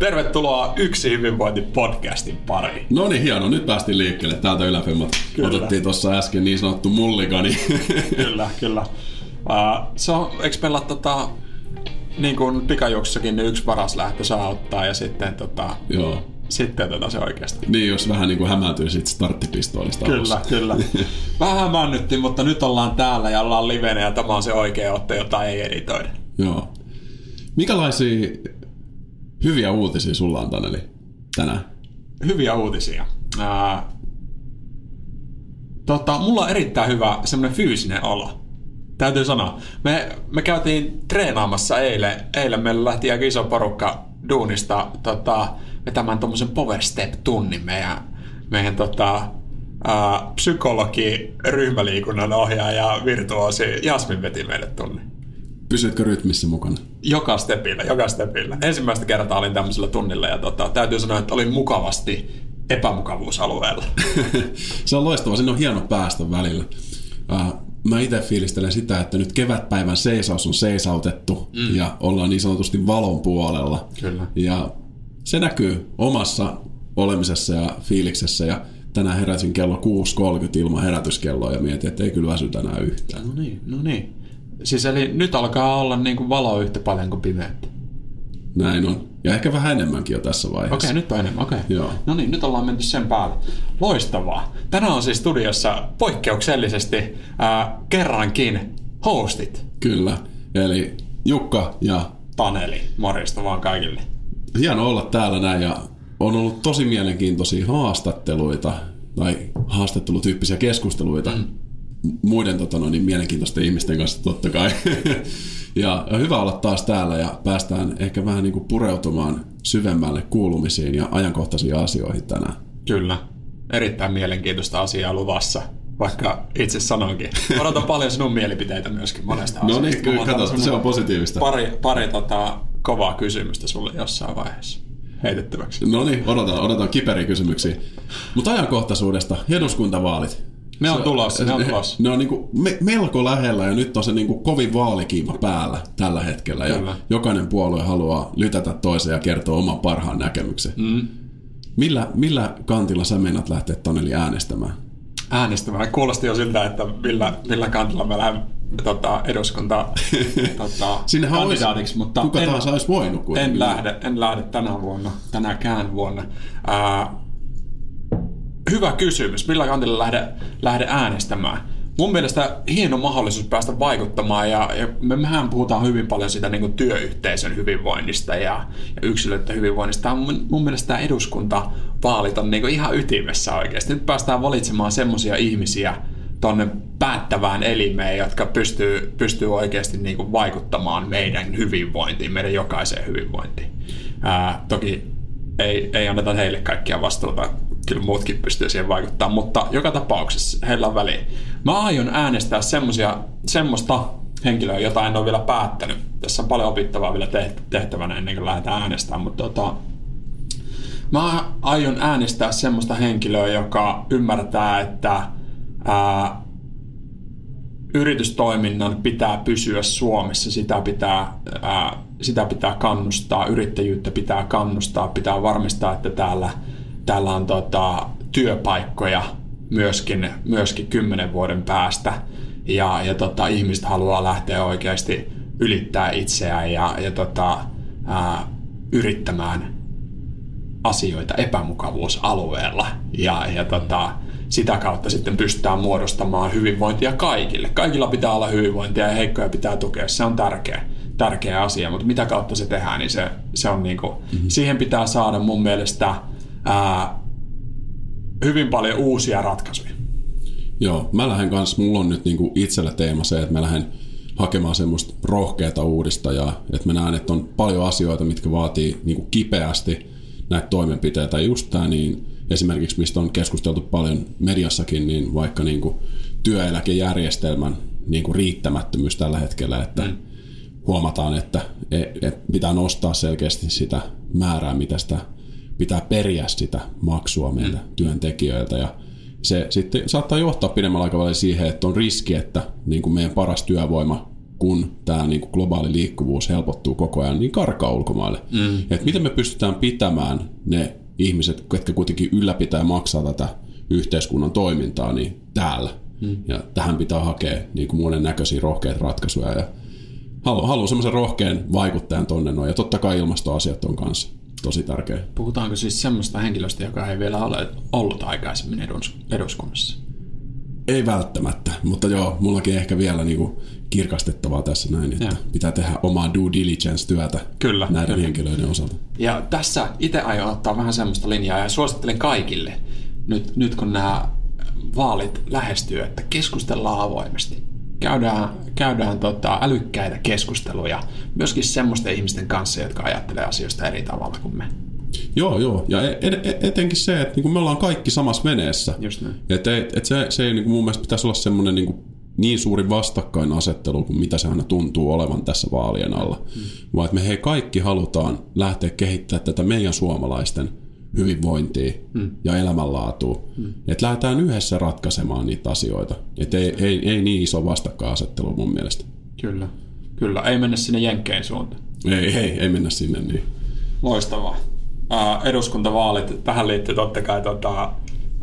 Tervetuloa Yksi hyvinvointi-podcastin pariin. No niin, hieno. Nyt päästiin liikkeelle. Täältä yläfemmat. Otettiin tuossa äsken niin sanottu mullikani. Kyllä, kyllä. Uh, se on, eikö meillä tota, niin kuin pikajuoksussakin, niin yksi paras lähtö saa ottaa ja sitten, tota, Joo. sitten tota se oikeasti. Niin, jos vähän niin kuin hämääntyy siitä starttipistoolista Kyllä, alussa. kyllä. Vähän hämännyttiin, mutta nyt ollaan täällä ja ollaan livenä ja tämä on se oikea otte, jota ei editoida. Joo. Mikälaisia hyviä uutisia sulla on, Taneli, tänään? Hyviä uutisia. Uh, tota, mulla on erittäin hyvä semmoinen fyysinen olo. Täytyy sanoa. Me, me käytiin treenaamassa eilen. Eilen meillä lähti aika iso porukka duunista tota, vetämään tuommoisen Power Step-tunnin meidän, meidän tota, ää, psykologi, ryhmäliikunnan ohjaaja, virtuosi Jasmin veti meille tunnin. Pysytkö rytmissä mukana? Joka stepillä, joka stepillä. Ensimmäistä kertaa olin tämmöisellä tunnilla ja tota, täytyy sanoa, että olin mukavasti epämukavuusalueella. Se on loistavaa, sinne on hieno päästä välillä. Uh, mä itse fiilistelen sitä, että nyt kevätpäivän seisaus on seisautettu mm. ja ollaan niin sanotusti valon puolella. Kyllä. Ja se näkyy omassa olemisessa ja fiiliksessä ja tänään heräsin kello 6.30 ilman herätyskelloa ja mietin, että ei kyllä väsy tänään yhtään. No niin, no niin. Siis eli nyt alkaa olla niin kuin valoa yhtä paljon kuin pimeyttä. Näin on. Ja ehkä vähän enemmänkin jo tässä vaiheessa. Okei, nyt on enemmän, okei. Joo. No niin, nyt ollaan menty sen päälle. Loistavaa. Tänään on siis studiossa poikkeuksellisesti ää, kerrankin hostit. Kyllä. Eli Jukka ja Taneli, morjesta vaan kaikille. hieno olla täällä näin ja on ollut tosi mielenkiintoisia haastatteluita tai haastattelutyyppisiä keskusteluita mm. Muiden tota, noin, niin mielenkiintoisten ihmisten kanssa totta kai. ja hyvä olla taas täällä ja päästään ehkä vähän niin kuin pureutumaan syvemmälle kuulumisiin ja ajankohtaisiin asioihin tänään. Kyllä. Erittäin mielenkiintoista asiaa luvassa, vaikka itse sanoinkin. Odotan paljon sinun mielipiteitä myöskin monesta No asiasta. niin, kyllä, kato, se on positiivista. Pari, pari tota, kovaa kysymystä sulle jossain vaiheessa heitettäväksi. No niin, odotan, odotan kiperiä kysymyksiä. Mutta ajankohtaisuudesta, eduskuntavaalit. Ne on Se- tulossa, ne on tulossa. Ne on niinku me, melko lähellä ja nyt on se niinku kovin vaalikiima päällä tällä hetkellä. Ja Kyllä. jokainen puolue haluaa lytätä toisen ja kertoa oman parhaan näkemyksen. Mm. Millä, millä kantilla sä meinat lähteä Taneli äänestämään? äänestämään. Kuulosti jo siltä, että millä, millä kantilla mä lähden tota, eduskunta tota, Sinnehän kandidaatiksi, olisi, mutta kuka en, taas olisi voinut en, lähde, en lähde tänä vuonna, tänäkään vuonna. Ää, hyvä kysymys. Millä kantilla lähde, lähde äänestämään? Mun mielestä hieno mahdollisuus päästä vaikuttamaan ja, ja me, mehän puhutaan hyvin paljon siitä niin työyhteisön hyvinvoinnista ja, ja yksilöiden hyvinvoinnista. Tää on Mun, mun mielestä tämä eduskuntavaalit on niin ihan ytimessä oikeasti. Nyt päästään valitsemaan semmoisia ihmisiä tonne päättävään elimeen, jotka pystyy, pystyy oikeasti niin vaikuttamaan meidän hyvinvointiin, meidän jokaiseen hyvinvointiin. Ää, toki ei, ei anneta heille kaikkia vastuuta, kyllä muutkin pystyy siihen vaikuttamaan, mutta joka tapauksessa heillä on väliä. Mä aion äänestää semmosia, semmoista henkilöä, jota en ole vielä päättänyt. Tässä on paljon opittavaa vielä teht- tehtävänä ennen kuin lähdetään äänestämään, mutta tota, mä aion äänestää semmoista henkilöä, joka ymmärtää, että ää, yritystoiminnan pitää pysyä Suomessa, sitä pitää, ää, sitä pitää kannustaa, yrittäjyyttä pitää kannustaa, pitää varmistaa, että täällä, täällä on tota, työpaikkoja myöskin, myöskin kymmenen vuoden päästä ja, ja tota, ihmiset haluaa lähteä oikeasti ylittää itseään ja, ja tota, ää, yrittämään asioita epämukavuusalueella ja, ja tota, sitä kautta sitten pystytään muodostamaan hyvinvointia kaikille. Kaikilla pitää olla hyvinvointia ja heikkoja pitää tukea. Se on tärkeä, tärkeä asia, mutta mitä kautta se tehdään, niin se, se on niinku, mm-hmm. siihen pitää saada mun mielestä ää, hyvin paljon uusia ratkaisuja. Joo, mä lähden kanssa, mulla on nyt niinku itsellä teema se, että mä lähden hakemaan semmoista rohkeata uudistajaa, että mä näen, että on paljon asioita, mitkä vaatii niinku kipeästi näitä toimenpiteitä. Ja just tämä niin esimerkiksi, mistä on keskusteltu paljon mediassakin, niin vaikka niin kuin työeläkejärjestelmän niin kuin riittämättömyys tällä hetkellä, että mm. Huomataan, että e, et pitää nostaa selkeästi sitä määrää, mitä sitä pitää periä sitä maksua meiltä mm. työntekijöiltä ja se sitten saattaa johtaa pidemmällä aikavälillä siihen, että on riski, että niin kuin meidän paras työvoima, kun tämä niin kuin globaali liikkuvuus helpottuu koko ajan, niin karkaa ulkomaille. Mm. Et miten me pystytään pitämään ne ihmiset, jotka kuitenkin ylläpitää ja maksaa tätä yhteiskunnan toimintaa, niin täällä. Mm. Ja tähän pitää hakea niin kuin monen näköisiä rohkeita ratkaisuja. Ja haluan, haluan semmoisen rohkean vaikuttajan tonne noin. Ja totta kai ilmastoasiat on kanssa tosi tärkeä. Puhutaanko siis semmoista henkilöstä, joka ei vielä ole ollut aikaisemmin eduskunnassa? Ei välttämättä, mutta joo, mullakin ehkä vielä niinku kirkastettavaa tässä näin, että ja. pitää tehdä omaa due diligence-työtä kyllä, näiden kyllä. henkilöiden osalta. Ja tässä itse aion ottaa vähän semmoista linjaa ja suosittelen kaikille, nyt, nyt kun nämä vaalit lähestyy, että keskustellaan avoimesti käydään, käydään tota älykkäitä keskusteluja myöskin semmoisten ihmisten kanssa, jotka ajattelee asioista eri tavalla kuin me. Joo, joo. Ja e-, et, etenkin se, että niinku me ollaan kaikki samassa veneessä. Just näin. Et, et, et se, se ei niinku mun mielestä pitäisi olla semmoinen niinku niin suuri vastakkainasettelu kuin mitä se aina tuntuu olevan tässä vaalien alla. Mm. Vaan että me hei kaikki halutaan lähteä kehittämään tätä meidän suomalaisten hyvinvointia mm. ja elämänlaatua. Mm. Että lähdetään yhdessä ratkaisemaan niitä asioita. Että ei, ei, ei niin iso vastakkainasettelu mun mielestä. Kyllä. Kyllä, ei mennä sinne Jenkkeen suuntaan. Ei, ei, ei mennä sinne niin. Loistavaa. Uh, eduskuntavaalit, tähän liittyy totta kai tota,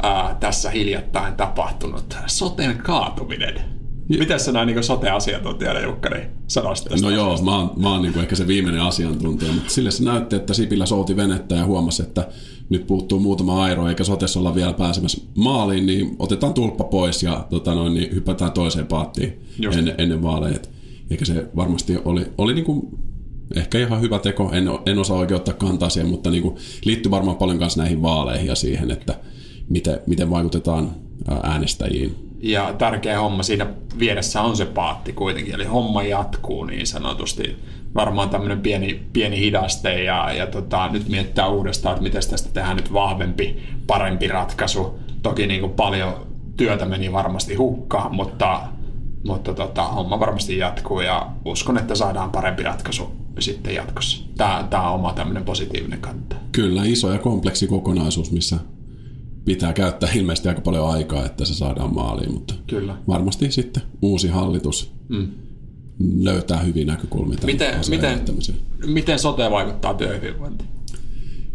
uh, tässä hiljattain tapahtunut soten kaatuminen. Miten sä näin niin sote-asiantuntijana, Jukkari, sanoisit tästä No joo, mä oon, mä oon niin ehkä se viimeinen asiantuntija, mutta sille se näytti, että Sipilä souti venettä ja huomasi, että nyt puuttuu muutama airo, eikä sotessa olla vielä pääsemässä maaliin, niin otetaan tulppa pois ja tota noin, niin hypätään toiseen paattiin ennen, ennen vaaleja. Eikä se varmasti oli, oli niin kuin ehkä ihan hyvä teko, en, en osaa oikein ottaa kantaa siihen, mutta niin kuin liittyy varmaan paljon myös näihin vaaleihin ja siihen, että miten, miten vaikutetaan äänestäjiin. Ja tärkeä homma siinä vieressä on se paatti kuitenkin, eli homma jatkuu niin sanotusti. Varmaan tämmöinen pieni, pieni hidaste ja, ja tota, nyt miettää uudestaan, että miten tästä tehdään nyt vahvempi, parempi ratkaisu. Toki niin kuin paljon työtä meni varmasti hukkaan, mutta, mutta tota, homma varmasti jatkuu ja uskon, että saadaan parempi ratkaisu sitten jatkossa. Tämä, tämä on oma tämmöinen positiivinen kanta. Kyllä, iso ja kompleksi kokonaisuus, missä pitää käyttää ilmeisesti aika paljon aikaa, että se saadaan maaliin, mutta Kyllä. varmasti sitten uusi hallitus mm. löytää hyvin näkökulmia. Miten, miten, miten sote vaikuttaa työhyvinvointiin?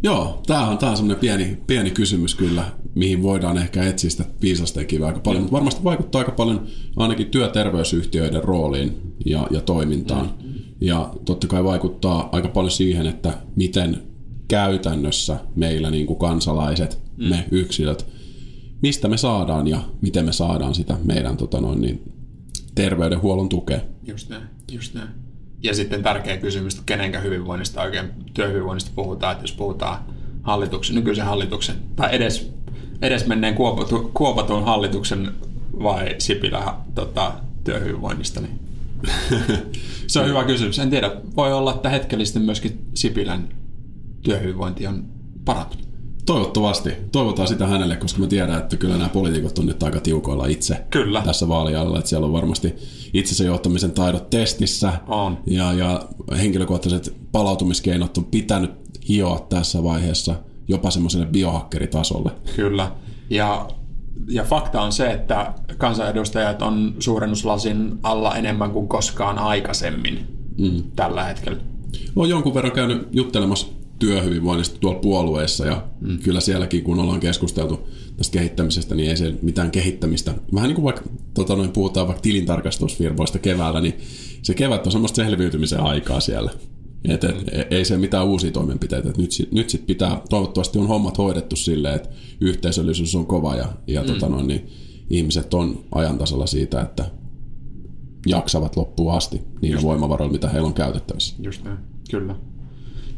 Joo, tämä on, tämä on semmoinen pieni, pieni kysymys kyllä, mihin voidaan ehkä etsiä sitä viisastekiä aika paljon, mm. mutta varmasti vaikuttaa aika paljon ainakin työterveysyhtiöiden rooliin ja, ja toimintaan. Mm. Ja totta kai vaikuttaa aika paljon siihen, että miten käytännössä meillä niin kuin kansalaiset, mm. me yksilöt, mistä me saadaan ja miten me saadaan sitä meidän tota noin, niin, terveydenhuollon tukea. Just näin, just näin. Ja sitten tärkeä kysymys, että kenenkä hyvinvoinnista oikein työhyvinvoinnista puhutaan, että jos puhutaan hallituksen, nykyisen hallituksen tai edes, edes menneen kuopatu, kuopatun hallituksen vai Sipilä tota, työhyvinvoinnista, niin se on hyvä kysymys. En tiedä, voi olla, että hetkellisesti myöskin Sipilän työhyvinvointi on parantunut. Toivottavasti. Toivotaan sitä hänelle, koska mä tiedän, että kyllä nämä poliitikot on nyt aika tiukoilla itse kyllä. tässä vaalialalla. Että siellä on varmasti itsensä johtamisen taidot testissä. On. Ja, ja henkilökohtaiset palautumiskeinot on pitänyt hioa tässä vaiheessa jopa semmoiselle biohakkeritasolle. Kyllä. Ja, ja fakta on se, että kansanedustajat on suurennuslasin alla enemmän kuin koskaan aikaisemmin mm. tällä hetkellä. Olen jonkun verran käynyt juttelemassa työhyvinvoinnista tuolla puolueessa ja mm. kyllä sielläkin kun ollaan keskusteltu tästä kehittämisestä, niin ei se mitään kehittämistä. Vähän niin kuin vaikka tota noin, puhutaan vaikka tilintarkastusfirmoista keväällä, niin se kevät on semmoista selviytymisen aikaa siellä. Et, et, mm. Ei se mitään uusia toimenpiteitä. Et nyt, nyt sit pitää, toivottavasti on hommat hoidettu silleen, että yhteisöllisyys on kova ja, ja mm. tota noin, niin ihmiset on ajantasalla siitä, että jaksavat loppuun asti niillä Just voimavaroilla, mitä heillä on käytettävissä. Just näin, kyllä.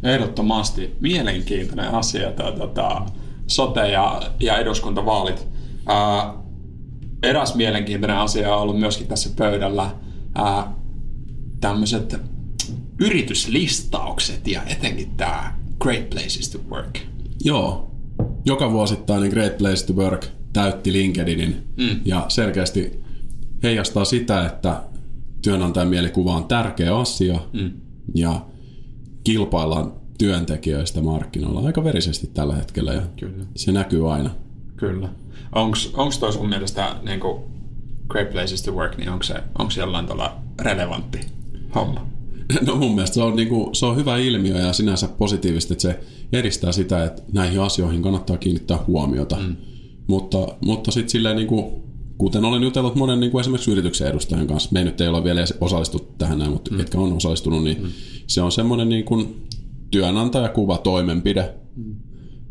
Ehdottomasti mielenkiintoinen asia tämä tota, sote- ja, ja eduskuntavaalit. Ää, eräs mielenkiintoinen asia on ollut myöskin tässä pöydällä tämmöiset yrityslistaukset ja etenkin tämä Great Places to Work. Joo, joka vuosittainen Great Place to Work täytti LinkedInin mm. ja selkeästi heijastaa sitä, että työnantajan mielikuva on tärkeä asia mm. ja kilpaillaan työntekijöistä markkinoilla aika verisesti tällä hetkellä ja Kyllä. se näkyy aina. Kyllä. Onko toi sun mielestä niin kuin Great Places to Work, niin onko se, onko se jollain tavalla relevantti homma? No mun mielestä se on, niin kuin, se on hyvä ilmiö ja sinänsä positiivisesti, että se edistää sitä, että näihin asioihin kannattaa kiinnittää huomiota. Mm. Mutta, mutta sitten silleen niin kuin, kuten olen jutellut monen niin kuin esimerkiksi yrityksen edustajan kanssa, me ei nyt ei ole vielä osallistuttu tähän näin, mutta mm. ketkä on osallistunut, niin mm. se on semmoinen niin kuin työnantajakuva toimenpide, mm.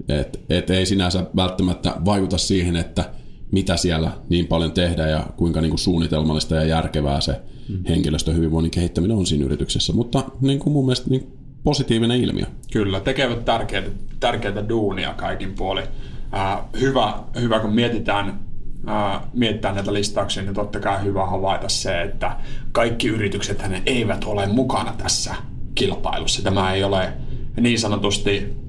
että et ei sinänsä välttämättä vaikuta siihen, että mitä siellä niin paljon tehdään ja kuinka niin kuin suunnitelmallista ja järkevää se mm. henkilöstön hyvinvoinnin kehittäminen on siinä yrityksessä. Mutta niin kuin mun mielestä niin positiivinen ilmiö. Kyllä, tekevät tärkeitä, tärkeitä duunia kaikin puolin. Äh, hyvä, hyvä, kun mietitään, mietitään näitä listauksia, niin totta kai hyvä havaita se, että kaikki yritykset eivät ole mukana tässä kilpailussa. Tämä ei ole niin sanotusti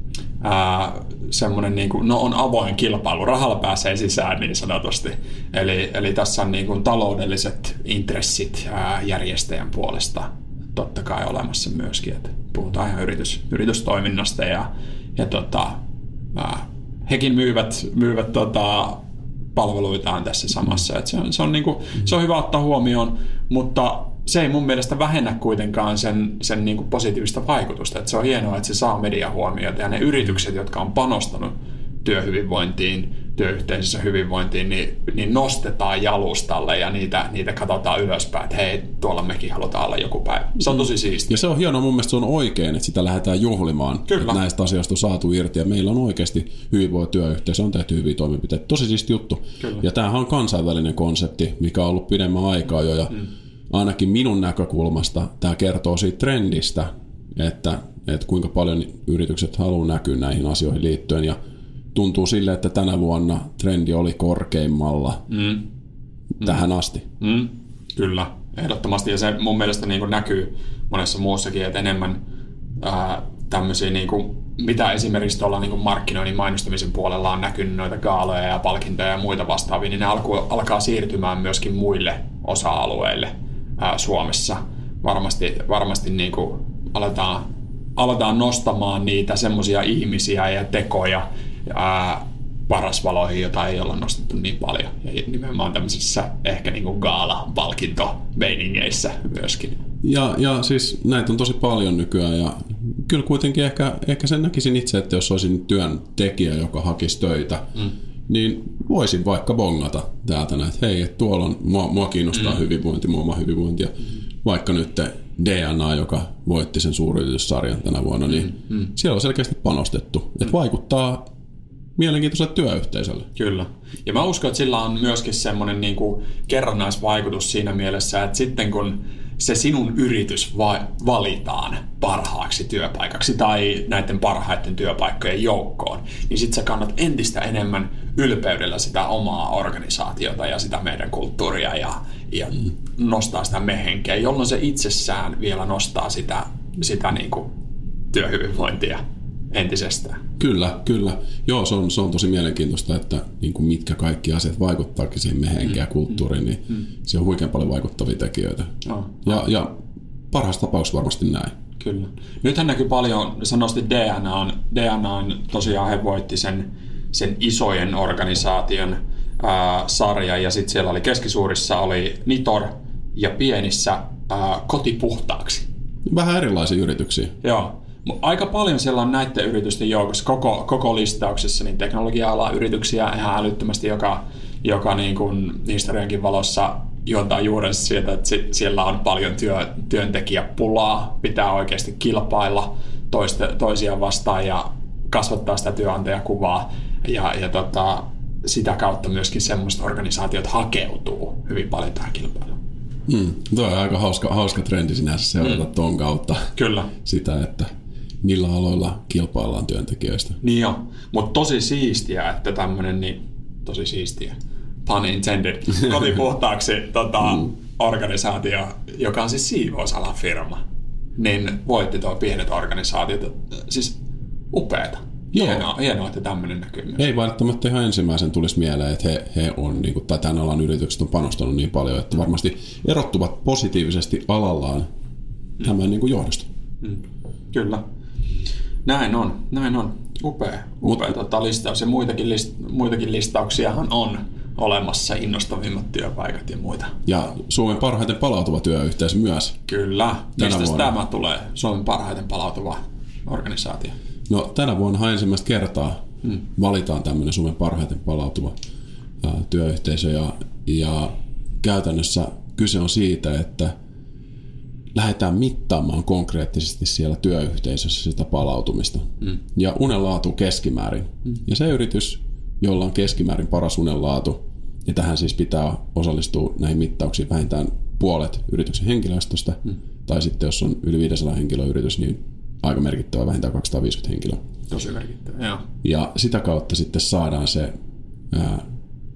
semmoinen, niin kuin, no on avoin kilpailu, rahalla pääsee sisään niin sanotusti. Eli, eli tässä on niin kuin, taloudelliset intressit ää, järjestäjän puolesta totta kai olemassa myöskin. Että puhutaan ihan yritys, yritystoiminnasta ja, ja tota, ää, hekin myyvät, myyvät tota, palveluitaan tässä samassa. Et se, on, se, on niin kuin, se on hyvä ottaa huomioon, mutta se ei mun mielestä vähennä kuitenkaan sen, sen niin kuin positiivista vaikutusta. Että se on hienoa, että se saa mediahuomiota ja ne yritykset, jotka on panostanut työhyvinvointiin, työyhteisössä hyvinvointiin, niin, niin nostetaan jalustalle ja niitä, niitä katsotaan ylöspäin, että hei, tuolla mekin halutaan olla joku päivä. Se on tosi siistiä. Ja se on hienoa, mun mielestä se on oikein, että sitä lähdetään juhlimaan. Kyllä. Että näistä asioista on saatu irti ja meillä on oikeasti hyvinvoiva työyhteisö, on tehty hyviä toimenpiteitä. Tosi siisti juttu. Kyllä. Ja tämähän on kansainvälinen konsepti, mikä on ollut pidemmän aikaa jo ja mm ainakin minun näkökulmasta tämä kertoo siitä trendistä, että, että kuinka paljon yritykset haluaa näkyä näihin asioihin liittyen ja tuntuu sille, että tänä vuonna trendi oli korkeimmalla mm. tähän mm. asti. Mm. Kyllä, ehdottomasti ja se mun mielestä niin kuin näkyy monessa muussakin, että enemmän ää, tämmöisiä, niin kuin, mitä esimerkiksi tuolla niin kuin markkinoinnin mainostamisen puolella on näkynyt noita gaaloja ja palkintoja ja muita vastaavia, niin ne alku, alkaa siirtymään myöskin muille osa-alueille ää, Suomessa. Varmasti, varmasti niin kuin aletaan, aletaan nostamaan niitä semmoisia ihmisiä ja tekoja ää, parasvaloihin, jota ei olla nostettu niin paljon. Ja nimenomaan tämmöisissä ehkä niin kuin gaala-palkintomeiningeissä myöskin. Ja, ja siis näitä on tosi paljon nykyään ja kyllä kuitenkin ehkä, ehkä sen näkisin itse, että jos olisin työntekijä, joka hakisi töitä, mm niin voisin vaikka bongata täältä näin, että hei, että tuolla on, mua, mua kiinnostaa mm. hyvinvointi, mua oma hyvinvointi. Ja mm. vaikka nyt DNA, joka voitti sen suuryrityssarjan tänä vuonna, niin mm. mm. siellä on selkeästi panostettu. Mm. Että vaikuttaa mielenkiintoiselle työyhteisölle. Kyllä. Ja mä uskon, että sillä on myöskin semmoinen niin kuin kerrannaisvaikutus siinä mielessä, että sitten kun se sinun yritys va- valitaan parhaaksi työpaikaksi tai näiden parhaiten työpaikkojen joukkoon, niin sitten sä kannat entistä enemmän ylpeydellä sitä omaa organisaatiota ja sitä meidän kulttuuria ja, ja nostaa sitä mehenkeä, jolloin se itsessään vielä nostaa sitä, sitä niin kuin työhyvinvointia entisestään. Kyllä, kyllä. Joo, se on, se on tosi mielenkiintoista, että niin kuin mitkä kaikki asiat vaikuttaakin siihen mehenkeä ja mm. kulttuuriin, niin mm. se on huikean paljon vaikuttavia tekijöitä. Oh. Ja, ja parhaassa tapauksessa varmasti näin. Kyllä. Nythän näkyy paljon, sä nostit DNA, on, DNA on tosiaan he voitti sen, sen isojen organisaation ää, sarja ja sitten siellä oli keskisuurissa oli Nitor ja pienissä ää, kotipuhtaaksi. Vähän erilaisia yrityksiä. Joo. Aika paljon siellä on näiden yritysten joukossa koko, koko listauksessa niin teknologia-ala yrityksiä ihan älyttömästi, joka, joka niin kuin historiankin valossa juontaa juurensa sieltä, että siellä on paljon työ, työntekijäpulaa, pitää oikeasti kilpailla toiste, toisia vastaan ja kasvattaa sitä työnantajakuvaa ja, ja tota, sitä kautta myöskin semmoista organisaatiot hakeutuu hyvin paljon tähän kilpailuun. Hmm, tuo on aika hauska, hauska trendi sinänsä seurata hmm. ton kautta Kyllä. sitä, että millä aloilla kilpaillaan työntekijöistä. Niin jo, mutta tosi siistiä, että tämmöinen, niin tosi siistiä, pun intended, kotipuhtaaksi tota, mm. organisaatio, joka on siis siivousalan firma, niin voitti tuo pienet organisaatiot. Siis upeeta. Joo. Hienoa, hienoa, että tämmöinen näkyy myös. Ei välttämättä ihan ensimmäisen tulisi mieleen, että he, he on, niin kuin, tai tämän alan yritykset on panostanut niin paljon, että varmasti erottuvat positiivisesti alallaan tämän niin kuin johdosta. Mm. Kyllä. Näin on, näin on. Upea, upea Mut- tota, listaus. Ja muitakin, list, muitakin listauksiahan on olemassa, innostavimmat työpaikat ja muita. Ja Suomen parhaiten palautuva työyhteisö myös. Kyllä. Tänä Mistä tämä tulee? Suomen parhaiten palautuva organisaatio. No tänä vuonna ensimmäistä kertaa hmm. valitaan tämmöinen Suomen parhaiten palautuva työyhteisö ja, ja käytännössä kyse on siitä, että lähdetään mittaamaan konkreettisesti siellä työyhteisössä sitä palautumista. Mm. Ja unenlaatu keskimäärin. Mm. Ja se yritys, jolla on keskimäärin paras unenlaatu, ja tähän siis pitää osallistua näihin mittauksiin vähintään puolet yrityksen henkilöstöstä, mm. tai sitten jos on yli 500 henkilöä yritys, niin aika merkittävä, vähintään 250 henkilöä. Tosi merkittävä. Joo. Ja sitä kautta sitten saadaan se ää,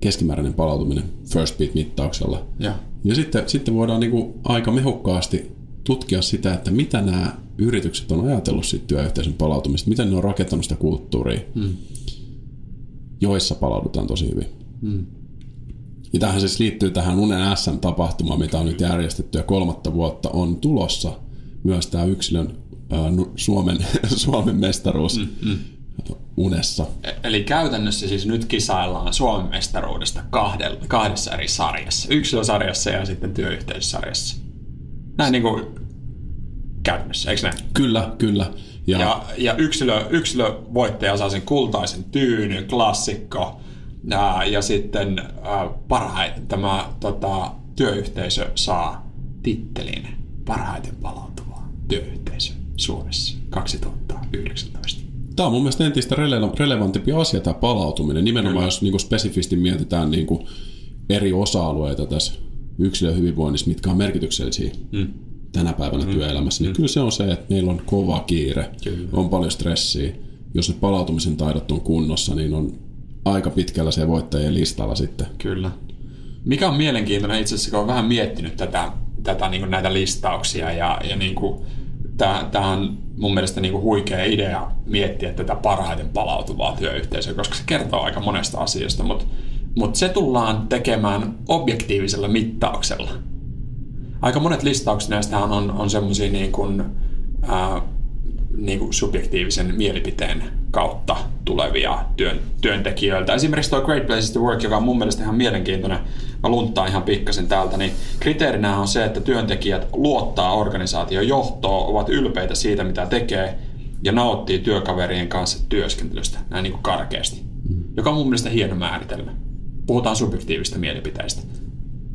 keskimääräinen palautuminen first beat-mittauksella. Ja. Ja sitten, sitten voidaan niin kuin aika mehukkaasti tutkia sitä, että mitä nämä yritykset on ajatellut siitä työyhteisön palautumista, miten ne on rakentanut sitä kulttuuria, mm. joissa palaudutaan tosi hyvin. Mm. Ja tähän siis liittyy tähän Unen SM-tapahtumaan, mitä on nyt järjestetty ja kolmatta vuotta on tulossa myös tämä yksilön ää, Suomen, Suomen mestaruus mm, mm. Unessa. E- Eli käytännössä siis nyt kisaillaan Suomen mestaruudesta kahdella, kahdessa eri sarjassa. Yksilösarjassa ja sitten työyhteisösarjassa. Näin niin kuin käytännössä, eikö näin? Kyllä, kyllä. Ja, Ja, ja yksilö, yksilövoittaja saa sen kultaisen tyynyn, klassikko. Ja, ja sitten äh, parhaiten tämä tota, työyhteisö saa tittelin parhaiten palautuva työyhteisö Suomessa 2019. Tämä on mun mielestä entistä rele- relevantimpi asia, tämä palautuminen. Nimenomaan Kyllä. jos niin kuin spesifisti mietitään niin kuin eri osa-alueita tässä yksilön hyvinvoinnissa, mitkä on merkityksellisiä mm. tänä päivänä mm. työelämässä, niin mm. kyllä se on se, että meillä on kova kiire, Kyllä. on paljon stressiä. Jos ne palautumisen taidot on kunnossa, niin on aika pitkällä se voittajien listalla sitten. Kyllä. Mikä on mielenkiintoinen itse asiassa, kun olen vähän miettinyt tätä, tätä niin kuin näitä listauksia ja, ja niin kuin, tämä on mun mielestä niin kuin huikea idea miettiä tätä parhaiten palautuvaa työyhteisöä, koska se kertoo aika monesta asiasta, mutta, mutta se tullaan tekemään objektiivisella mittauksella. Aika monet listaukset näistä on, on semmoisia niin kuin, ää, niin kuin subjektiivisen mielipiteen kautta tulevia työn, työntekijöiltä. Esimerkiksi tuo Great Places to Work, joka on mun mielestä ihan mielenkiintoinen, mä luntaan ihan pikkasen täältä, niin kriteerinä on se, että työntekijät luottaa organisaation johtoon, ovat ylpeitä siitä, mitä tekee, ja nauttii työkaverien kanssa työskentelystä, näin niin kuin karkeasti. Joka on mun mielestä hieno määritelmä. Puhutaan subjektiivista mielipiteistä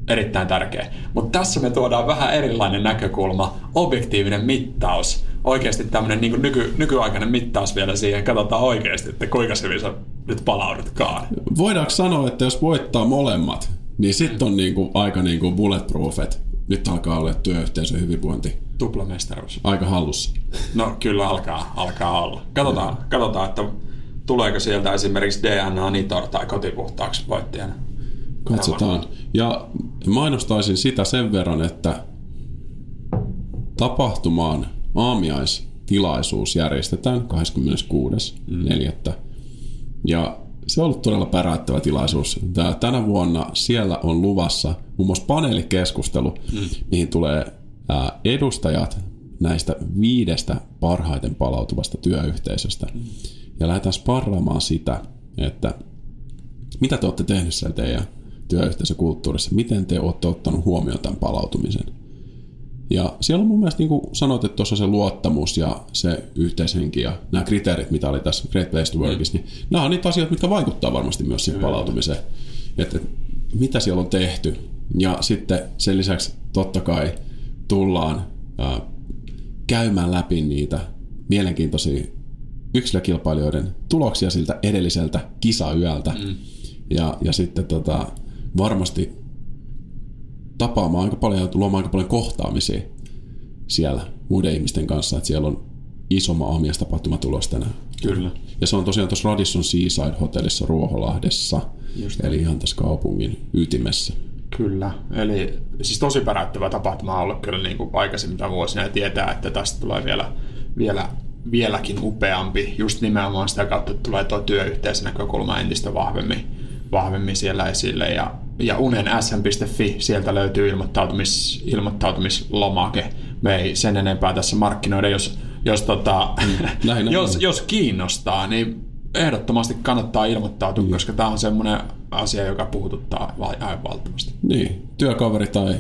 erittäin tärkeä. Mutta tässä me tuodaan vähän erilainen näkökulma, objektiivinen mittaus, oikeasti tämmöinen niin nyky, nykyaikainen mittaus vielä siihen, katsotaan oikeasti, että kuinka hyvin sä nyt palaudutkaan. Voidaanko sanoa, että jos voittaa molemmat, niin sitten on niinku aika niinku bulletproof, että nyt alkaa olla työyhteisön hyvinvointi Tuplamestaruus. aika hallussa. No kyllä alkaa, alkaa olla. Katsotaan, katsotaan, että tuleeko sieltä esimerkiksi DNA Nitor tai kotipuhtaaksi voittajana. Katsotaan. Ja mainostaisin sitä sen verran, että tapahtumaan aamiaistilaisuus järjestetään 26.4. Ja se on ollut todella päräyttävä tilaisuus. Tää, tänä vuonna siellä on luvassa muun muassa paneelikeskustelu, mm. mihin tulee ää, edustajat näistä viidestä parhaiten palautuvasta työyhteisöstä. Mm. Ja lähdetään sparraamaan sitä, että mitä te olette tehneet siellä teidän työyhteisökulttuurissa, miten te olette ottanut huomioon tämän palautumisen. Ja siellä on mun mielestä, niin kuin sanoit, että tuossa se luottamus ja se yhteishenki ja nämä kriteerit, mitä oli tässä Great Place to Workissa, niin nämä on niitä asioita, mitkä vaikuttaa varmasti myös siihen palautumiseen. Että mitä siellä on tehty. Ja sitten sen lisäksi totta kai tullaan ää, käymään läpi niitä mielenkiintoisia yksilökilpailijoiden tuloksia siltä edelliseltä kisayöltä. Mm. Ja, ja sitten tota, varmasti tapaamaan aika paljon ja luomaan aika paljon kohtaamisia siellä muiden ihmisten kanssa, että siellä on isomma aamiaistapahtuma tulossa tänään. Kyllä. Ja se on tosiaan tuossa Radisson Seaside hotellissa Ruoholahdessa, Just eli ihan tässä kaupungin ytimessä. Kyllä. Eli siis tosi päräyttävä tapahtuma on ollut kyllä niin kuin aikaisemmilla vuosina ja tietää, että tästä tulee vielä, vielä vieläkin upeampi, just nimenomaan sitä kautta, että tulee tuo työyhteisönäkökulma entistä vahvemmin, vahvemmin siellä esille. Ja, ja unen sm.fi, sieltä löytyy ilmoittautumis, ilmoittautumislomake. Me ei sen enempää tässä markkinoida, jos, jos, tota, Näin, näin, jos, näin. jos kiinnostaa, niin ehdottomasti kannattaa ilmoittautua, koska tämä on semmoinen asia, joka puhututtaa va- aivan valtavasti. Niin, työkaveri tai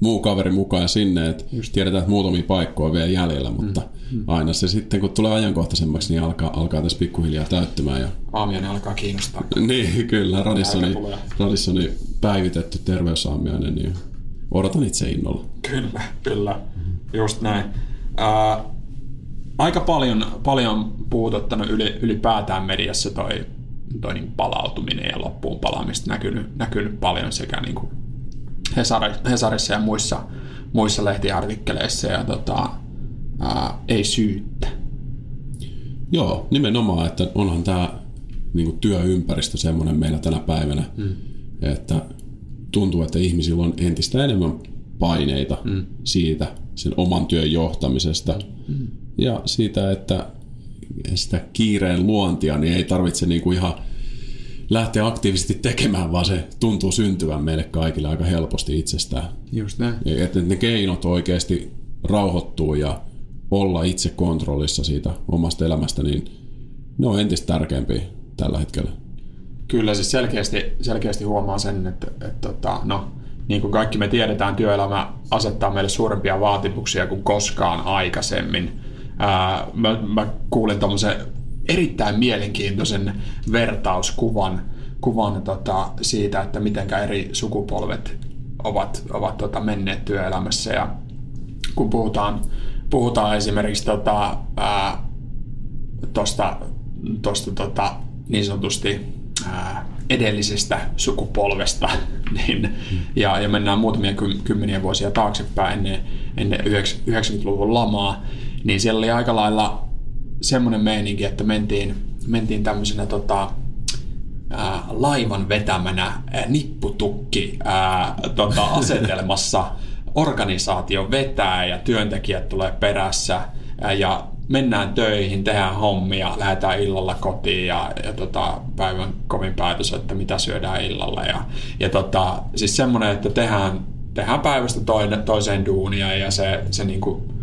muu kaveri mukaan sinne, että tiedetään, että muutamia paikkoja vielä jäljellä, mutta mm. aina se sitten, kun tulee ajankohtaisemmaksi, niin alkaa, alkaa tässä pikkuhiljaa täyttymään. Ja, Aamiainen alkaa kiinnostaa. niin, kyllä, Radissoni. Radissoni päivitetty terveysaamiainen, niin odotan itse innolla. Kyllä, kyllä. Just näin. Ää, aika paljon, paljon puhututtanut yli, ylipäätään mediassa toi, toi niin palautuminen ja loppuun palaamista näkynyt, näkynyt paljon sekä niin kuin Hesarissa ja muissa, muissa lehtiartikkeleissa ja tota, ää, ei syyttä. Joo, nimenomaan, että onhan tämä niin työympäristö semmoinen meillä tänä päivänä, mm. että tuntuu, että ihmisillä on entistä enemmän paineita mm. siitä sen oman työn johtamisesta mm. ja siitä, että sitä kiireen luontia niin ei tarvitse niin kuin ihan lähteä aktiivisesti tekemään, vaan se tuntuu syntyvän meille kaikille aika helposti itsestään. Just näin. Että ne keinot oikeasti rauhoittuu ja olla itse kontrollissa siitä omasta elämästä, niin ne on entistä tärkeämpiä tällä hetkellä. Kyllä siis selkeästi, selkeästi huomaa sen, että, että, että no, niin kuin kaikki me tiedetään, työelämä asettaa meille suurempia vaatimuksia kuin koskaan aikaisemmin. Ää, mä, mä kuulin tuommoisen erittäin mielenkiintoisen vertauskuvan kuvan, tota, siitä, että miten eri sukupolvet ovat, ovat tota, menneet työelämässä. Ja kun puhutaan, puhutaan esimerkiksi tota, ää, tosta, tosta tota, niin sanotusti ää, edellisestä sukupolvesta, niin, ja, ja mennään muutamia ky- kymmeniä vuosia taaksepäin ennen, ennen 90-luvun lamaa, niin siellä oli aika lailla semmoinen meininki, että mentiin, mentiin tämmöisenä tota, ää, laivan vetämänä ää, nipputukki ää, tota, asetelmassa organisaatio vetää ja työntekijät tulee perässä ää, ja mennään töihin, tehdään hommia, lähdetään illalla kotiin ja, ja tota, päivän kovin päätös, että mitä syödään illalla. Ja, ja tota, siis semmoinen, että tehdään, tehdään päivästä toinen, toiseen duunia ja se, se niinku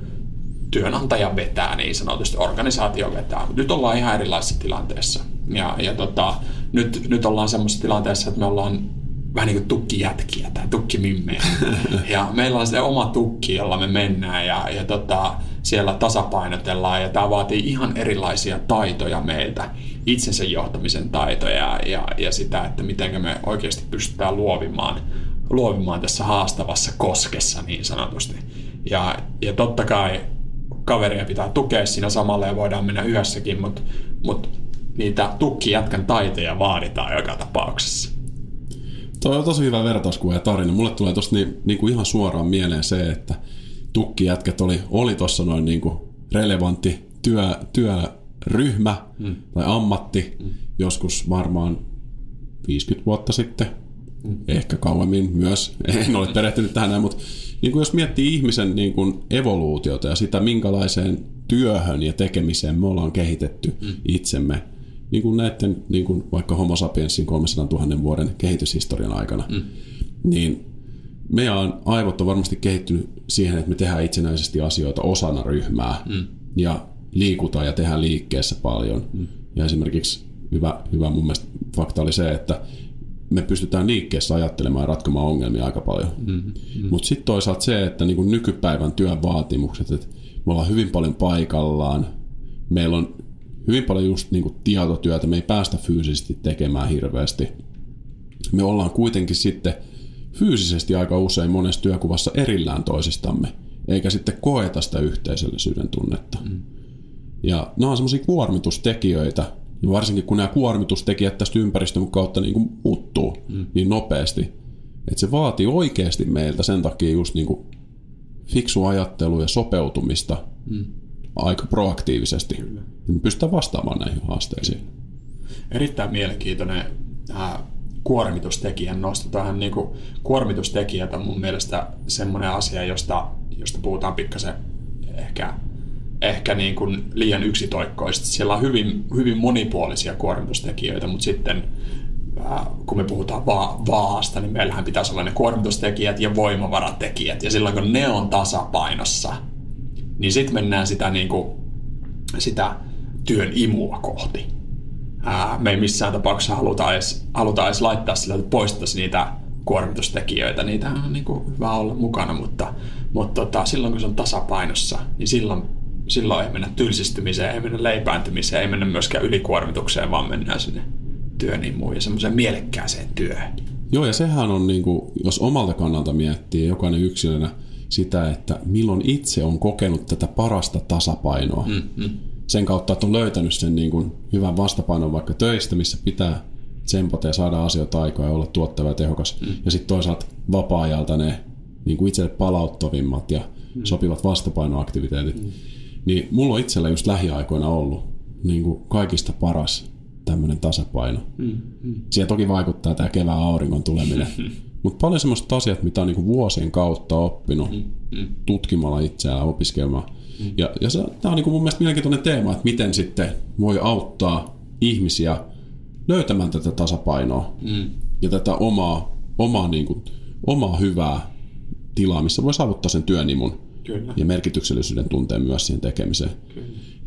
työnantaja vetää niin sanotusti, organisaatio vetää. Mutta nyt ollaan ihan erilaisessa tilanteessa. Ja, ja tota, nyt, nyt ollaan semmoisessa tilanteessa, että me ollaan vähän niin kuin tukkijätkiä tai tukkimimmejä. ja meillä on se oma tukki, jolla me mennään ja, ja tota, siellä tasapainotellaan ja tämä vaatii ihan erilaisia taitoja meiltä, itsensä johtamisen taitoja ja, ja sitä, että miten me oikeasti pystytään luovimaan, luovimaan tässä haastavassa koskessa niin sanotusti. Ja, ja totta kai kaveria pitää tukea siinä samalla ja voidaan mennä yhdessäkin, mutta mut niitä tukkijätkän taitoja vaaditaan joka tapauksessa. Toi on tosi hyvä vertauskuva ja tarina. Mulle tulee tosta niin, niin kuin ihan suoraan mieleen se, että tukkijätkät oli, oli tuossa noin niin kuin relevantti työ, työryhmä mm. tai ammatti mm. joskus varmaan 50 vuotta sitten, mm. ehkä kauemmin myös. En ole perehtynyt tähän näin, mutta niin kuin jos miettii ihmisen niin kuin evoluutiota ja sitä, minkälaiseen työhön ja tekemiseen me ollaan kehitetty mm. itsemme, niin kuin näiden niin kuin vaikka homo sapiensin 300 000 vuoden kehityshistorian aikana, mm. niin meidän aivot on varmasti kehittynyt siihen, että me tehdään itsenäisesti asioita osana ryhmää mm. ja liikutaan ja tehdään liikkeessä paljon. Mm. Ja esimerkiksi hyvä, hyvä mun mielestä fakta oli se, että me pystytään liikkeessä ajattelemaan ja ratkomaan ongelmia aika paljon. Mm-hmm. Mutta sitten toisaalta se, että niin nykypäivän työn vaatimukset, että me ollaan hyvin paljon paikallaan, meillä on hyvin paljon just niin tietotyötä, me ei päästä fyysisesti tekemään hirveästi. Me ollaan kuitenkin sitten fyysisesti aika usein monessa työkuvassa erillään toisistamme, eikä sitten koeta sitä yhteisöllisyyden tunnetta. Mm. Ja nämä on semmoisia kuormitustekijöitä, ja varsinkin kun nämä kuormitustekijät tästä ympäristön kautta niin kuin muuttuu mm. niin nopeasti, että se vaatii oikeasti meiltä sen takia just niin kuin fiksu ajattelu ja sopeutumista mm. aika proaktiivisesti. Kyllä. Me pystytään vastaamaan näihin haasteisiin. Erittäin mielenkiintoinen äh, kuormitustekijän nosto. Tähän niin kuin, kuormitustekijät on mun mielestä semmoinen asia, josta, josta puhutaan pikkasen ehkä ehkä niin kuin liian yksitoikkoisesti. Siellä on hyvin, hyvin monipuolisia kuormitustekijöitä, mutta sitten äh, kun me puhutaan va- vaasta, niin meillähän pitäisi olla ne kuormitustekijät ja voimavaratekijät. Ja silloin kun ne on tasapainossa, niin sitten mennään sitä, niin kuin, sitä työn imua kohti. Ää, me ei missään tapauksessa haluta edes, haluta edes laittaa sillä, että poistaisi niitä kuormitustekijöitä. Niitä on niin kuin hyvä olla mukana, mutta, mutta tota, silloin kun se on tasapainossa, niin silloin, silloin ei mennä tylsistymiseen, ei mennä leipääntymiseen, ei mennä myöskään ylikuormitukseen, vaan mennään sinne työn imuun ja semmoiseen mielekkääseen työhön. Joo, ja sehän on, niin kuin, jos omalta kannalta miettii jokainen yksilönä sitä, että milloin itse on kokenut tätä parasta tasapainoa. Mm, mm. Sen kautta, että on löytänyt sen niin kuin, hyvän vastapainon vaikka töistä, missä pitää tsempata ja saada asioita aikaa ja olla tuottava ja tehokas. Mm. Ja sitten toisaalta vapaa-ajalta ne niin kuin itselle palauttavimmat ja mm. sopivat vastapainoaktiviteetit. Mm. Niin mulla on itsellä just lähiaikoina ollut niin kuin kaikista paras tämmöinen tasapaino. Mm. Mm. Siihen toki vaikuttaa tämä kevään auringon tuleminen. Mutta paljon semmoista asiat, mitä on niinku vuosien kautta oppinut mm. Mm. tutkimalla itseään, opiskelemaan. Mm. Ja, ja tämä on niinku mun mielestä mielenkiintoinen teema, että miten sitten voi auttaa ihmisiä löytämään tätä tasapainoa mm. ja tätä omaa, omaa, niin kuin, omaa hyvää tilaa, missä voi saavuttaa sen työnimun Kyllä. ja merkityksellisyyden tunteen myös siihen tekemiseen.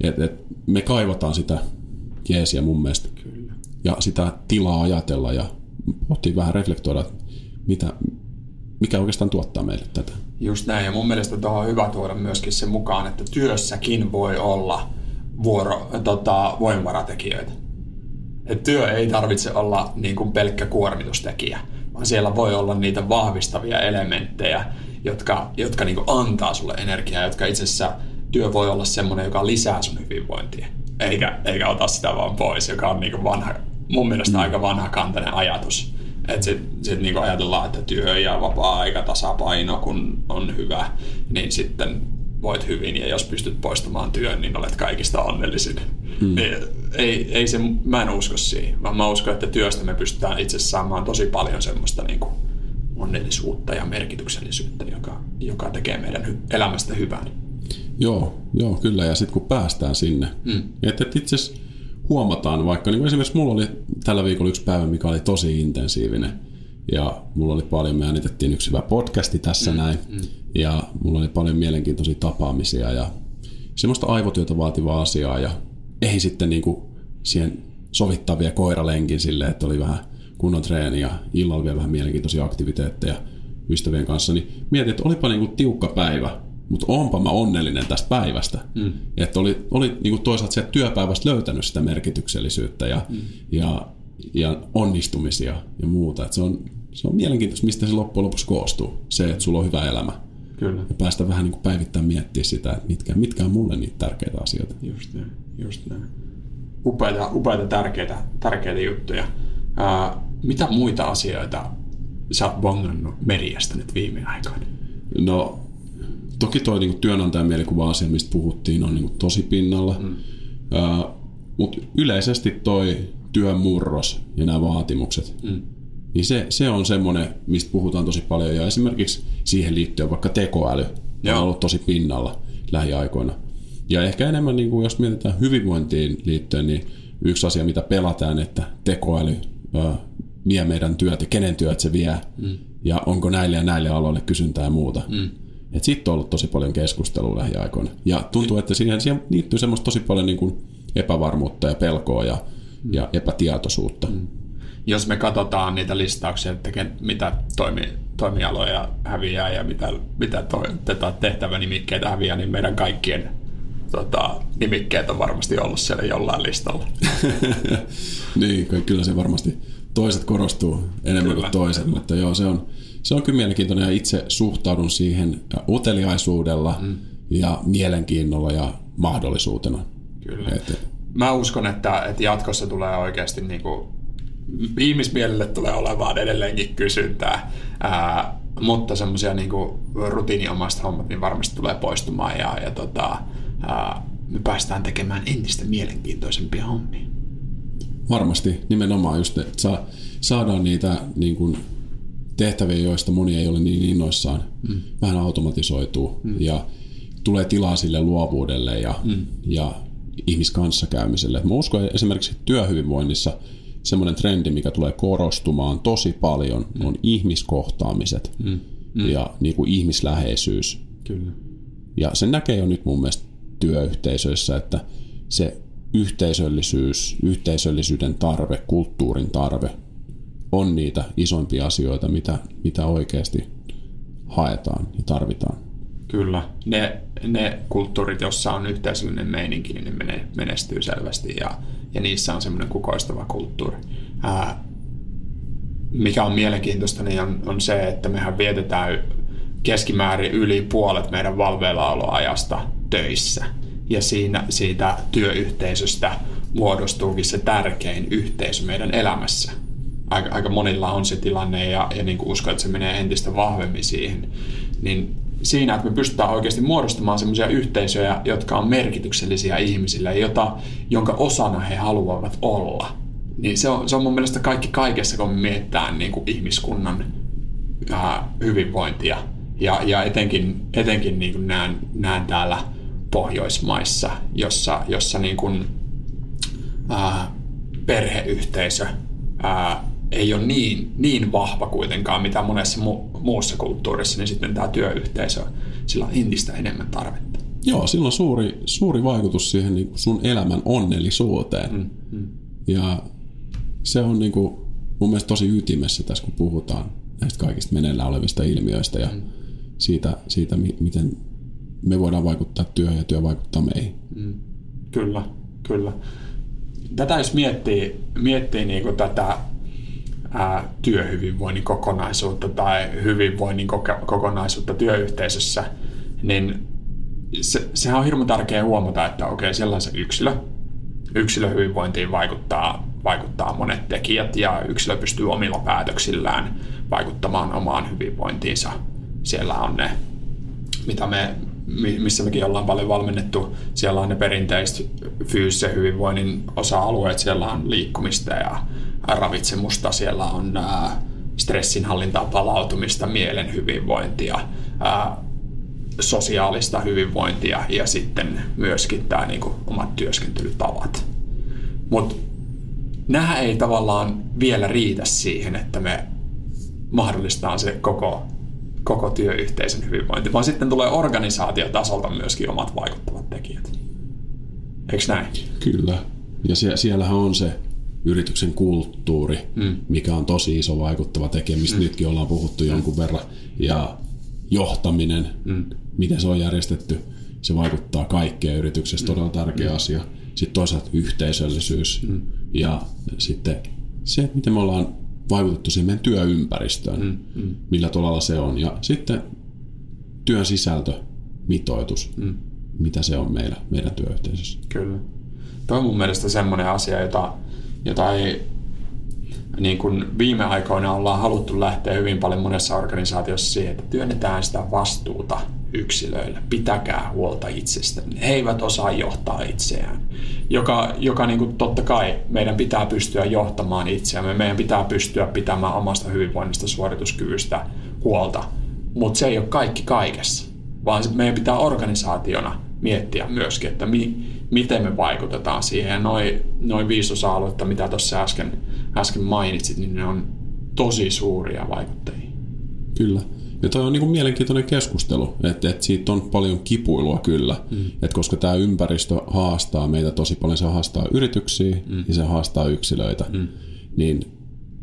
Et, et me kaivataan sitä jeesiä mun mielestä Kyllä. ja sitä tilaa ajatella ja pohtii vähän reflektoida, että mitä, mikä oikeastaan tuottaa meille tätä. Just näin, ja mun mielestä tuohon on hyvä tuoda myöskin se mukaan, että työssäkin voi olla vuoro, tota, voimavaratekijöitä. Et työ ei tarvitse olla niin kuin pelkkä kuormitustekijä, vaan siellä voi olla niitä vahvistavia elementtejä, jotka, jotka niin kuin antaa sulle energiaa, jotka itse asiassa työ voi olla semmoinen, joka lisää sun hyvinvointia, eikä, eikä ota sitä vaan pois, joka on niin kuin vanha, mun mielestä mm. aika vanhakantainen ajatus. Että sitten sit niinku ajatellaan, että työ ja vapaa-aika tasapaino, kun on hyvä, niin sitten voit hyvin ja jos pystyt poistamaan työn, niin olet kaikista onnellisin. Hmm. Niin ei, ei se, mä en usko siihen, vaan mä uskon, että työstä me pystytään itse saamaan tosi paljon semmoista niin kuin onnellisuutta ja merkityksellisyyttä, joka, joka tekee meidän elämästä hyvän. Joo, joo kyllä. Ja sitten kun päästään sinne, hmm. että et itse huomataan, vaikka niin esimerkiksi mulla oli tällä viikolla yksi päivä, mikä oli tosi intensiivinen. Ja mulla oli paljon, me äänitettiin yksi hyvä podcasti tässä mm, näin. Mm. Ja mulla oli paljon mielenkiintoisia tapaamisia ja semmoista aivotyötä vaativaa asiaa. Ja ei sitten niinku siihen sovittaa vielä koiralenkin silleen, että oli vähän kunnon treeni ja illalla vielä vähän mielenkiintoisia aktiviteetteja ystävien kanssa. Niin mietin, että olipa niinku tiukka päivä, mutta onpa mä onnellinen tästä päivästä. Mm. Että oli, oli niinku toisaalta sieltä työpäivästä löytänyt sitä merkityksellisyyttä ja, mm. ja, ja onnistumisia ja muuta. Et se, on, se on mielenkiintoista, mistä se loppujen lopuksi koostuu. Se, että sulla on hyvä elämä. Kyllä. Ja päästä vähän niin päivittäin miettimään sitä, että mitkä, mitkä on mulle niitä tärkeitä asioita. Just näin. Just näin. Upeita, upeita tärkeitä, tärkeitä juttuja. Ää, mitä muita asioita sä oot bongannut mediasta nyt viime aikoina? No Toki tuo niin työnantajan mielikuva-asia, mistä puhuttiin, on niin tosi pinnalla. Mm. Mutta yleisesti toi työn murros ja nämä vaatimukset, mm. niin se, se on semmoinen, mistä puhutaan tosi paljon. Ja esimerkiksi siihen liittyen vaikka tekoäly Joo. on ollut tosi pinnalla lähiaikoina. Ja ehkä enemmän, niin kuin jos mietitään hyvinvointiin liittyen, niin yksi asia, mitä pelataan, että tekoäly vie meidän työt ja kenen työt se vie. Mm. Ja onko näille ja näille aloille kysyntää ja muuta. Mm. Että siitä on ollut tosi paljon keskustelua lähiaikoina. Ja tuntuu, että siihen, siihen liittyy semmoista tosi paljon niin kuin epävarmuutta ja pelkoa ja, mm. ja epätietoisuutta. Mm. Jos me katsotaan niitä listauksia, että mitä toimi, toimialoja häviää ja mitä, mitä to, tehtävänimikkeitä häviää, niin meidän kaikkien tota, nimikkeet on varmasti ollut siellä jollain listalla. niin, kyllä se varmasti toiset korostuu enemmän kyllä, kuin toiset, mutta joo, se on, se on kyllä mielenkiintoinen ja itse suhtaudun siihen uteliaisuudella mm. ja mielenkiinnolla ja mahdollisuutena. Kyllä. Et, Mä uskon, että, että jatkossa tulee oikeasti niin kuin, ihmismielelle tulee olemaan edelleenkin kysyntää, ää, mutta semmoisia niin rutiiniomaiset hommat niin varmasti tulee poistumaan ja, ja tota, me päästään tekemään entistä mielenkiintoisempia hommia. Varmasti, nimenomaan just, että saa, saadaan niitä niin kuin, tehtäviä, joista moni ei ole niin innoissaan, mm. vähän automatisoituu. Mm. Ja tulee tilaa sille luovuudelle ja, mm. ja ihmiskanssakäymiselle. Mä uskon että esimerkiksi työhyvinvoinnissa semmoinen trendi, mikä tulee korostumaan tosi paljon, mm. on ihmiskohtaamiset mm. Mm. ja niin kuin ihmisläheisyys. Kyllä. Ja se näkee jo nyt mun mielestä työyhteisöissä, että se yhteisöllisyys, yhteisöllisyyden tarve, kulttuurin tarve on niitä isoimpia asioita, mitä, mitä oikeasti haetaan ja tarvitaan. Kyllä. Ne, ne kulttuurit, joissa on yhteisöllinen meininki, niin ne menestyy selvästi ja, ja niissä on semmoinen kukoistava kulttuuri. Ää, mikä on mielenkiintoista, niin on, on se, että mehän vietetään keskimäärin yli puolet meidän valveillaoloajasta töissä. Ja siinä, siitä työyhteisöstä muodostuukin se tärkein yhteisö meidän elämässä. Aika, aika monilla on se tilanne ja, ja niin kuin uskon, että se menee entistä vahvemmin siihen. Niin siinä, että me pystytään oikeasti muodostamaan sellaisia yhteisöjä, jotka on merkityksellisiä ihmisille, jota, jonka osana he haluavat olla. Niin se on, se on mun mielestä kaikki kaikessa, kun me mietitään niin kuin ihmiskunnan ää, hyvinvointia. Ja, ja etenkin, etenkin niin kuin näen, näen täällä Pohjoismaissa, jossa, jossa niin kuin, ää, perheyhteisö ää, ei ole niin, niin vahva kuitenkaan, mitä monessa mu- muussa kulttuurissa, niin sitten tämä työyhteisö, sillä on entistä enemmän tarvetta. Joo, sillä on suuri, suuri vaikutus siihen niin sun elämän onnellisuuteen. Mm, mm. Ja se on niin kuin, mun mielestä tosi ytimessä tässä, kun puhutaan näistä kaikista meneillään olevista ilmiöistä ja mm. siitä, siitä, miten me voidaan vaikuttaa työhön ja työ vaikuttaa meihin. Mm. Kyllä, kyllä. Tätä jos miettii, miettii niin kuin tätä ää, työhyvinvoinnin kokonaisuutta tai hyvinvoinnin kokonaisuutta työyhteisössä, niin se, sehän on hirveän tärkeää huomata, että okei, sellaisen yksilö, yksilöhyvinvointiin vaikuttaa, vaikuttaa monet tekijät ja yksilö pystyy omilla päätöksillään vaikuttamaan omaan hyvinvointiinsa. Siellä on ne, mitä me, missä mekin ollaan paljon valmennettu, siellä on ne perinteiset fyysisen hyvinvoinnin osa-alueet, siellä on liikkumista ja ravitsemusta, siellä on stressinhallintaa, palautumista, mielen hyvinvointia, sosiaalista hyvinvointia ja sitten myöskin tämä niin kuin, omat työskentelytavat. Mutta nämä ei tavallaan vielä riitä siihen, että me mahdollistaa se koko, koko työyhteisön hyvinvointi, vaan sitten tulee organisaatiotasolta myöskin omat vaikuttavat tekijät. Eikö näin? Kyllä. Ja sie- siellähän on se yrityksen kulttuuri, mm. mikä on tosi iso vaikuttava tekijä, mistä mm. nytkin ollaan puhuttu mm. jonkun verran. Ja johtaminen, mm. miten se on järjestetty, se vaikuttaa kaikkeen yrityksessä, todella tärkeä mm. asia. Sitten toisaalta yhteisöllisyys mm. ja sitten se, miten me ollaan vaikutettu siihen meidän työympäristöön, mm. Mm. millä tavalla se on. Ja sitten työn sisältö, mitoitus, mm. mitä se on meillä, meidän työyhteisössä. Kyllä. Tuo on mun mielestä semmoinen asia, jota jota ei niin kuin viime aikoina ollaan haluttu lähteä hyvin paljon monessa organisaatiossa siihen, että työnnetään sitä vastuuta yksilöille. Pitäkää huolta itsestä. He eivät osaa johtaa itseään. Joka, joka niin kuin totta kai meidän pitää pystyä johtamaan itseämme. Meidän pitää pystyä pitämään omasta hyvinvoinnista suorituskyvystä huolta. Mutta se ei ole kaikki kaikessa. Vaan meidän pitää organisaationa miettiä myöskin, että mi, miten me vaikutetaan siihen. Ja noin noi viisi osa-aluetta, mitä tuossa äsken, äsken mainitsit, niin ne on tosi suuria vaikuttajia. Kyllä. Ja toi on niin kuin mielenkiintoinen keskustelu, että, että siitä on paljon kipuilua kyllä, mm. että koska tämä ympäristö haastaa meitä tosi paljon, se haastaa yrityksiä mm. ja se haastaa yksilöitä, mm. niin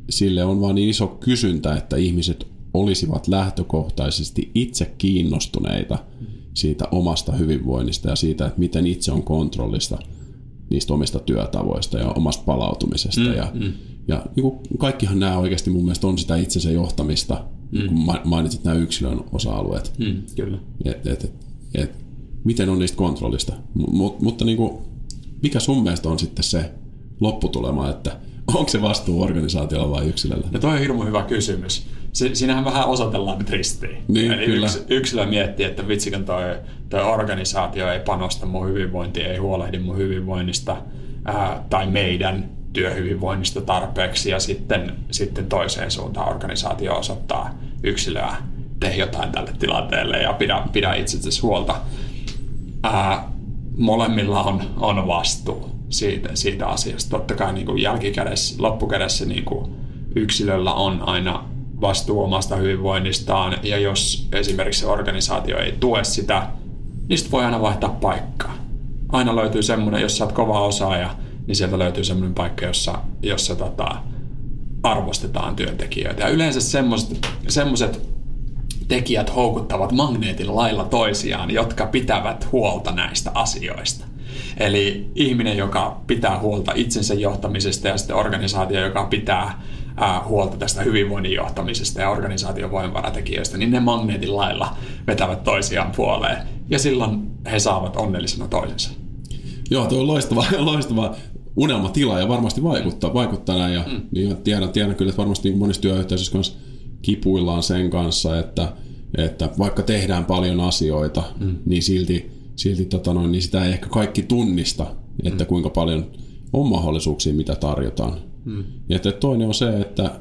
sille on vaan niin iso kysyntä, että ihmiset olisivat lähtökohtaisesti itse kiinnostuneita mm siitä omasta hyvinvoinnista ja siitä, että miten itse on kontrollista niistä omista työtavoista ja omasta palautumisesta. Mm, ja, mm. ja niin kuin kaikkihan nämä oikeasti mun mielestä on sitä itsensä johtamista, mm. kun mainitsit nämä yksilön osa-alueet. Mm, kyllä. Et, et, et, et, miten on niistä kontrollista. M- mutta niin kuin, mikä sun mielestä on sitten se lopputulema, että onko se vastuu organisaatiolla vai yksilöllä? No toi on hirmu hyvä kysymys si, siinähän vähän osoitellaan nyt ristiin. Niin, Eli kyllä. Yks, yksilö miettii, että vitsikön toi, toi organisaatio ei panosta mun hyvinvointiin, ei huolehdi mun hyvinvoinnista ää, tai meidän työhyvinvoinnista tarpeeksi ja sitten, sitten toiseen suuntaan organisaatio osoittaa yksilöä, tee jotain tälle tilanteelle ja pidä, pidä itsestäsi huolta. ää, molemmilla on, on vastuu siitä, siitä asiasta. Totta kai niin kuin jälkikädessä, loppukädessä niin kuin yksilöllä on aina vastuu omasta hyvinvoinnistaan, ja jos esimerkiksi organisaatio ei tue sitä, niin sitten voi aina vaihtaa paikkaa. Aina löytyy semmoinen, jos sä oot kova osaaja, niin sieltä löytyy semmoinen paikka, jossa, jossa tota, arvostetaan työntekijöitä. Ja yleensä semmoiset tekijät houkuttavat magneetin lailla toisiaan, jotka pitävät huolta näistä asioista. Eli ihminen, joka pitää huolta itsensä johtamisesta ja sitten organisaatio, joka pitää huolta tästä hyvinvoinnin johtamisesta ja organisaation voimavaratekijöistä, niin ne magneetin lailla vetävät toisiaan puoleen ja silloin he saavat onnellisena toisensa. Joo, tuo on loistava, loistava unelmatila ja varmasti vaikuttaa, vaikuttaa näin. Ja, mm. niin tiedän, tiedän kyllä, että varmasti monissa työyhteisöissä kanssa kipuillaan sen kanssa, että, että vaikka tehdään paljon asioita, mm. niin silti, silti tota noin, niin sitä ei ehkä kaikki tunnista, että mm. kuinka paljon on mahdollisuuksia, mitä tarjotaan. Mm. Ja että toinen on se, että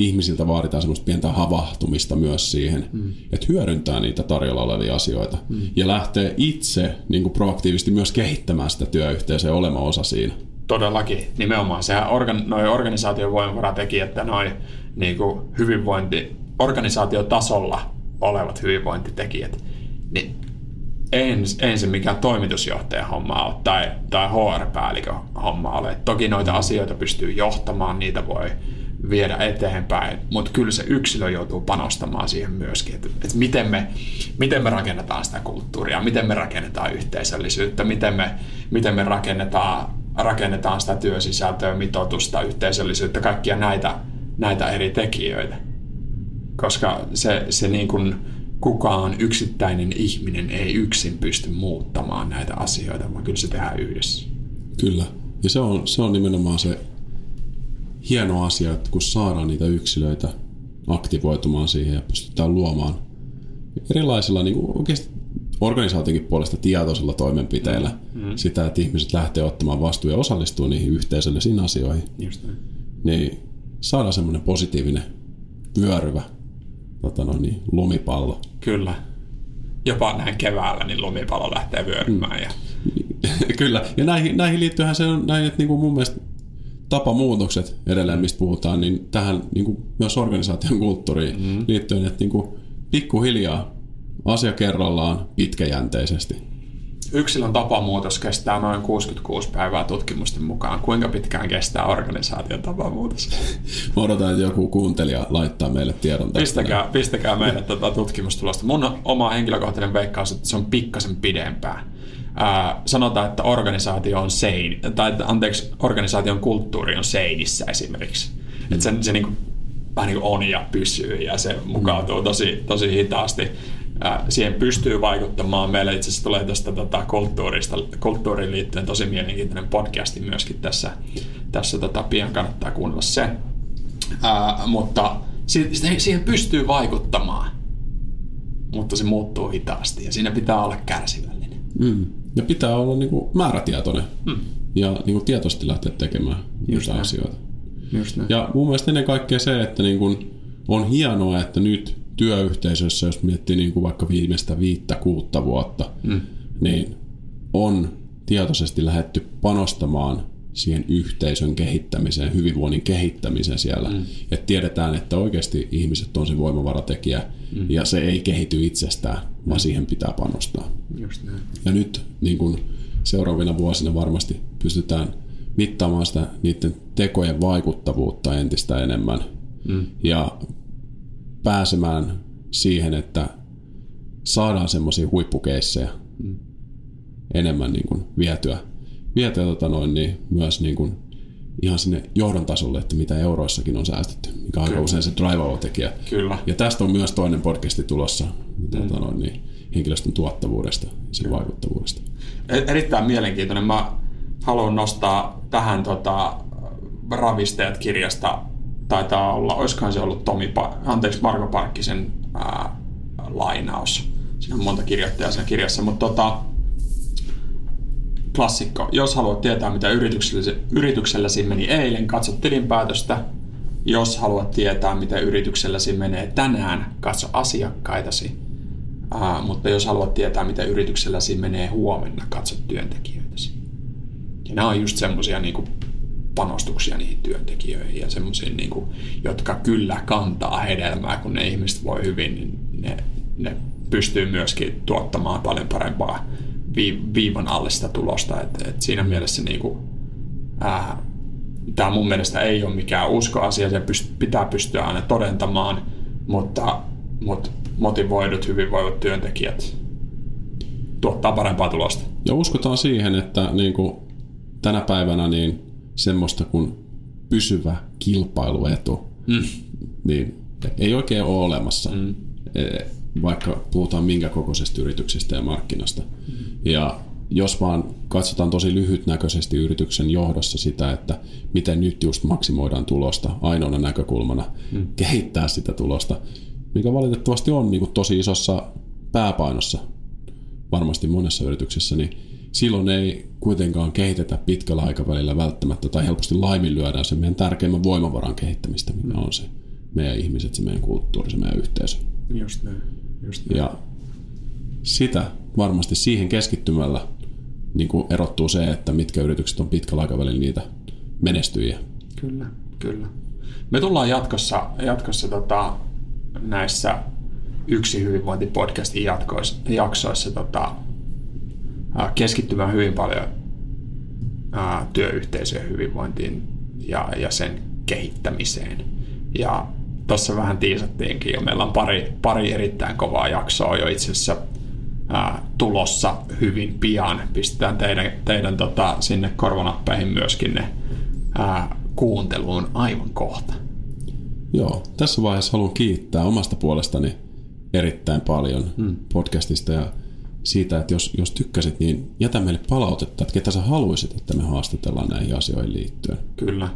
ihmisiltä vaaditaan semmoista pientä havahtumista myös siihen, mm. että hyödyntää niitä tarjolla olevia asioita mm. ja lähtee itse niin kuin proaktiivisesti myös kehittämään sitä työyhteisöä olema osa siinä. Todellakin, nimenomaan. Sehän organ, noi organisaation voimavaratekijät ja noi niin kuin hyvinvointi, organisaatiotasolla olevat hyvinvointitekijät, niin ei se mikään toimitusjohtajan homma ole tai, tai HR-päällikön homma ole. Toki noita asioita pystyy johtamaan, niitä voi viedä eteenpäin, mutta kyllä se yksilö joutuu panostamaan siihen myöskin, että, että miten, me, miten me rakennetaan sitä kulttuuria, miten me rakennetaan yhteisöllisyyttä, miten me, miten me rakennetaan, rakennetaan sitä työsisältöä, mitoitusta, yhteisöllisyyttä, kaikkia näitä, näitä eri tekijöitä. Koska se, se niin kuin, kukaan yksittäinen ihminen ei yksin pysty muuttamaan näitä asioita, vaan kyllä se tehdään yhdessä. Kyllä. Ja se on, se on nimenomaan se hieno asia, että kun saadaan niitä yksilöitä aktivoitumaan siihen ja pystytään luomaan erilaisilla niin oikeasti organisaationkin puolesta tietoisilla toimenpiteillä mm. sitä, että ihmiset lähtee ottamaan vastuun ja osallistuu niihin yhteisöllisiin asioihin. Just niin. niin saadaan semmoinen positiivinen vyöryvä tota noin, niin, lumipallo. Kyllä. Jopa näin keväällä niin lumipallo lähtee vyörymään. Mm. Ja... Kyllä. Ja näihin, näihin liittyyhän se on näin, että niin kuin mun mielestä tapamuutokset edelleen, mistä puhutaan, niin tähän niin kuin myös organisaation kulttuuriin mm. liittyen, että niin kuin pikkuhiljaa asia kerrallaan pitkäjänteisesti. Yksilön tapamuutos kestää noin 66 päivää tutkimusten mukaan. Kuinka pitkään kestää organisaation tapamuutos? Mä odotan, että joku kuuntelija laittaa meille tiedon tästä. Pistäkää, pistäkää meille tätä tutkimustulosta. Mun oma henkilökohtainen veikkaus, että se on pikkasen pidempään ää, sanotaan, että organisaatio on sein, tai anteeksi, organisaation kulttuuri on seinissä esimerkiksi. Mm. Että se, se niin kuin, vähän niin kuin on ja pysyy ja se mukautuu tosi, tosi hitaasti. Ää, siihen pystyy vaikuttamaan. Meillä itse asiassa tulee tästä tota, kulttuurista, kulttuuriin liittyen tosi mielenkiintoinen podcasti myöskin tässä, tässä tota, pian kannattaa kuunnella se. Ää, mutta siihen pystyy vaikuttamaan, mutta se muuttuu hitaasti ja siinä pitää olla kärsivällinen. Mm. Ja pitää olla niin kuin määrätietoinen hmm. ja niin kuin tietoisesti lähteä tekemään Just näin. asioita. Just näin. Ja mun mielestä ennen kaikkea se, että niin kuin on hienoa, että nyt työyhteisössä, jos miettii niin kuin vaikka viimeistä viittä, kuutta vuotta, hmm. niin on tietoisesti lähetty panostamaan siihen yhteisön kehittämiseen, hyvinvoinnin kehittämiseen siellä. Mm. Että tiedetään, että oikeasti ihmiset on se voimavaratekijä mm. ja se ei kehity itsestään, vaan siihen pitää panostaa. Just näin. Ja nyt niin kun seuraavina vuosina varmasti pystytään mittaamaan sitä niiden tekojen vaikuttavuutta entistä enemmän mm. ja pääsemään siihen, että saadaan semmoisia huippukeissejä mm. enemmän niin kuin vietyä vietyä tota noin, niin myös niin kuin ihan sinne johdon tasolle, että mitä euroissakin on säästetty, mikä on aika usein se drive tekijä. Kyllä. Ja tästä on myös toinen podcasti tulossa mm. tota noin, niin henkilöstön tuottavuudesta ja sen Kyllä. vaikuttavuudesta. E- erittäin mielenkiintoinen. Mä haluan nostaa tähän tota, Ravisteet kirjasta, taitaa olla, olisikohan se ollut Tomi, anteeksi Marko Parkkisen ää, lainaus. Siinä on monta kirjoittajaa siinä kirjassa, mutta tota, klassikko. Jos haluat tietää, mitä yritykselläsi, yritykselläsi meni eilen, katso tilinpäätöstä. Jos haluat tietää, mitä yritykselläsi menee tänään, katso asiakkaitasi. Uh, mutta jos haluat tietää, mitä yritykselläsi menee huomenna, katso työntekijöitäsi. Ja nämä on just semmoisia niin panostuksia niihin työntekijöihin ja semmoisiin, niin jotka kyllä kantaa hedelmää, kun ne ihmiset voi hyvin, niin ne, ne pystyy myöskin tuottamaan paljon parempaa viivan alle sitä tulosta. Et, et siinä mielessä niin kuin, tämä mun mielestä ei ole mikään uskoasia, se pyst- pitää pystyä aina todentamaan, mutta, mutta motivoidut, hyvinvoivat työntekijät tuottaa parempaa tulosta. Ja uskotaan siihen, että niin kuin tänä päivänä niin semmoista kuin pysyvä kilpailuetu, mm. niin ei oikein ole olemassa. Mm. E, vaikka puhutaan minkä kokoisesta yrityksestä ja markkinasta. Mm. Ja jos vaan katsotaan tosi lyhytnäköisesti yrityksen johdossa sitä, että miten nyt just maksimoidaan tulosta ainoana näkökulmana, mm. kehittää sitä tulosta, mikä valitettavasti on niin kuin tosi isossa pääpainossa varmasti monessa yrityksessä, niin silloin ei kuitenkaan kehitetä pitkällä aikavälillä välttämättä tai helposti laiminlyödään se meidän tärkeimmän voimavaran kehittämistä, mikä on se meidän ihmiset, se meidän kulttuuri, se meidän yhteisö. Just näin. Just näin. Ja sitä varmasti siihen keskittymällä niin kuin erottuu se, että mitkä yritykset on pitkällä aikavälillä niitä menestyjiä. Kyllä, kyllä. Me tullaan jatkossa, jatkossa tota, näissä yksi hyvinvointipodcastin jatkoissa, jaksoissa tota, keskittymään hyvin paljon ää, työyhteisöjen hyvinvointiin ja, ja sen kehittämiseen. Ja tuossa vähän tiisattiinkin jo. Meillä on pari, pari erittäin kovaa jaksoa jo itse asiassa ää, tulossa hyvin pian. Pistetään teidän, teidän tota, sinne korvanappeihin myöskin ne ää, kuunteluun aivan kohta. Joo, tässä vaiheessa haluan kiittää omasta puolestani erittäin paljon hmm. podcastista ja siitä, että jos, jos tykkäsit, niin jätä meille palautetta, että ketä sä haluaisit, että me haastatellaan näihin asioihin liittyen. Kyllä.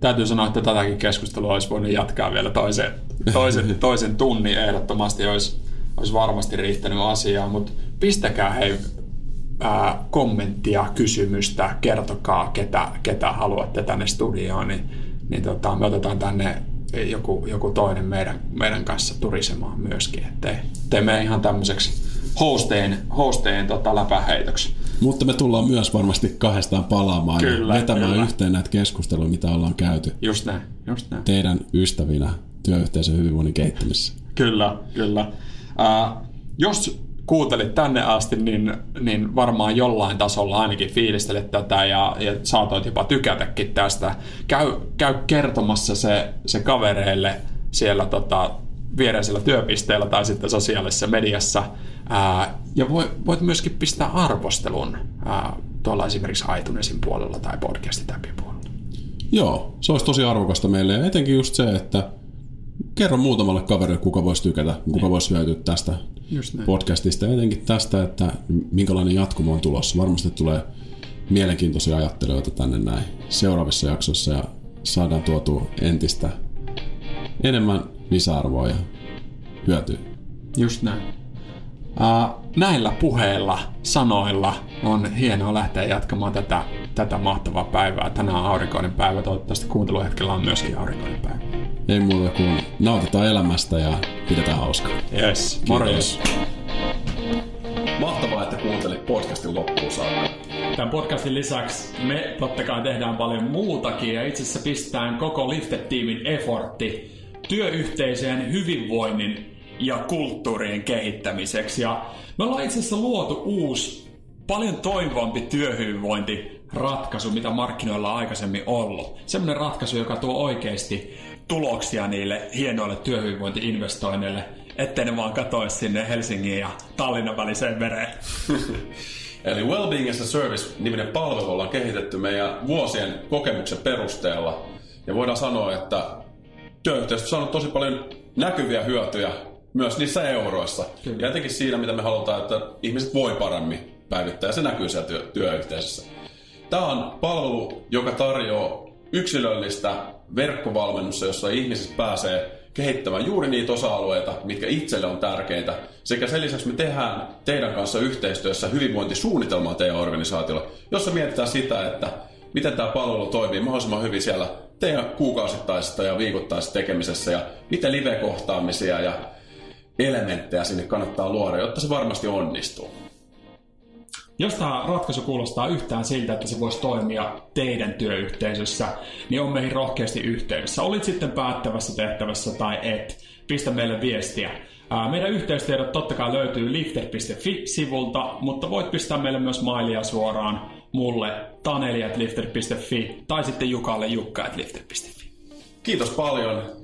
Täytyy sanoa, että tätäkin keskustelua olisi voinut jatkaa vielä toisen, toisen, toisen tunnin ehdottomasti olisi, olisi varmasti riittänyt asiaa, mutta pistäkää hei ää, kommenttia, kysymystä, kertokaa ketä, ketä haluatte tänne studioon, niin, niin tota, me otetaan tänne joku, joku toinen meidän, meidän kanssa turisemaan myöskin, ettei teemme ihan tämmöiseksi hosteen, hosteen tota, läpäheitoksi. Mutta me tullaan myös varmasti kahdestaan palaamaan kyllä, ja vetämään kyllä. yhteen näitä keskusteluja, mitä ollaan käyty. Just näin, just näin. Teidän ystävinä työyhteisön hyvinvoinnin kehittämisessä. Kyllä, kyllä. Jos kuuntelit tänne asti, niin, niin varmaan jollain tasolla ainakin fiilistelet tätä ja, ja saatoit jopa tykätäkin tästä. Käy, käy kertomassa se, se kavereille siellä tota, viereisellä työpisteellä tai sitten sosiaalisessa mediassa. Ää, ja voit myöskin pistää arvostelun ää, tuolla esimerkiksi iTunesin puolella tai podcastin puolella. Joo, se olisi tosi arvokasta meille ja etenkin just se, että kerro muutamalle kaverille, kuka voisi tykätä, kuka niin. voisi hyötyä tästä podcastista ja etenkin tästä, että minkälainen jatkumo on tulossa. Varmasti tulee mielenkiintoisia ajattelijoita tänne näin seuraavissa jaksoissa ja saadaan tuotua entistä enemmän lisäarvoa ja hyötyä. Just näin. Uh, näillä puheilla, sanoilla on hienoa lähteä jatkamaan tätä, tätä mahtavaa päivää. Tänään on aurinkoinen päivä, toivottavasti kuunteluhetkellä on myöskin aurinkoinen päivä. Ei muuta kuin nautitaan elämästä ja pidetään hauskaa. Yes, morjens. Mahtavaa, että kuuntelit podcastin loppuun saakka. Tämän podcastin lisäksi me totta kai tehdään paljon muutakin ja itse asiassa pistetään koko Lifted-tiimin effortti työyhteisöjen hyvinvoinnin ja kulttuurien kehittämiseksi. Ja me ollaan itse asiassa luotu uusi, paljon toimivampi työhyvinvointiratkaisu, mitä markkinoilla on aikaisemmin ollut. Semmoinen ratkaisu, joka tuo oikeasti tuloksia niille hienoille työhyvinvointiinvestoinneille, ettei ne vaan katoisi sinne Helsingin ja Tallinnan väliseen vereen. Eli Wellbeing as a Service-niminen palvelu ollaan kehitetty meidän vuosien kokemuksen perusteella. Ja voidaan sanoa, että työyhteisöstä saanut tosi paljon näkyviä hyötyjä myös niissä euroissa. Kyllä. Ja etenkin siinä, mitä me halutaan, että ihmiset voi paremmin päivittää, ja se näkyy siellä työ, työyhteisössä. Tämä on palvelu, joka tarjoaa yksilöllistä verkkovalmennusta, jossa ihmiset pääsee kehittämään juuri niitä osa-alueita, mitkä itselle on tärkeitä. Sekä sen lisäksi me tehdään teidän kanssa yhteistyössä hyvinvointisuunnitelmaa teidän organisaatiolle, jossa mietitään sitä, että miten tämä palvelu toimii mahdollisimman hyvin siellä teidän kuukausittaisessa ja viikoittaisessa tekemisessä ja miten live-kohtaamisia ja elementtejä sinne kannattaa luoda, jotta se varmasti onnistuu. Jos tämä ratkaisu kuulostaa yhtään siltä, että se voisi toimia teidän työyhteisössä, niin on meihin rohkeasti yhteydessä. Olit sitten päättävässä tehtävässä tai et, pistä meille viestiä. Meidän yhteystiedot totta kai löytyy lifter.fi-sivulta, mutta voit pistää meille myös mailia suoraan mulle taneli.lifter.fi tai sitten Jukalle jukka.lifter.fi. Kiitos paljon.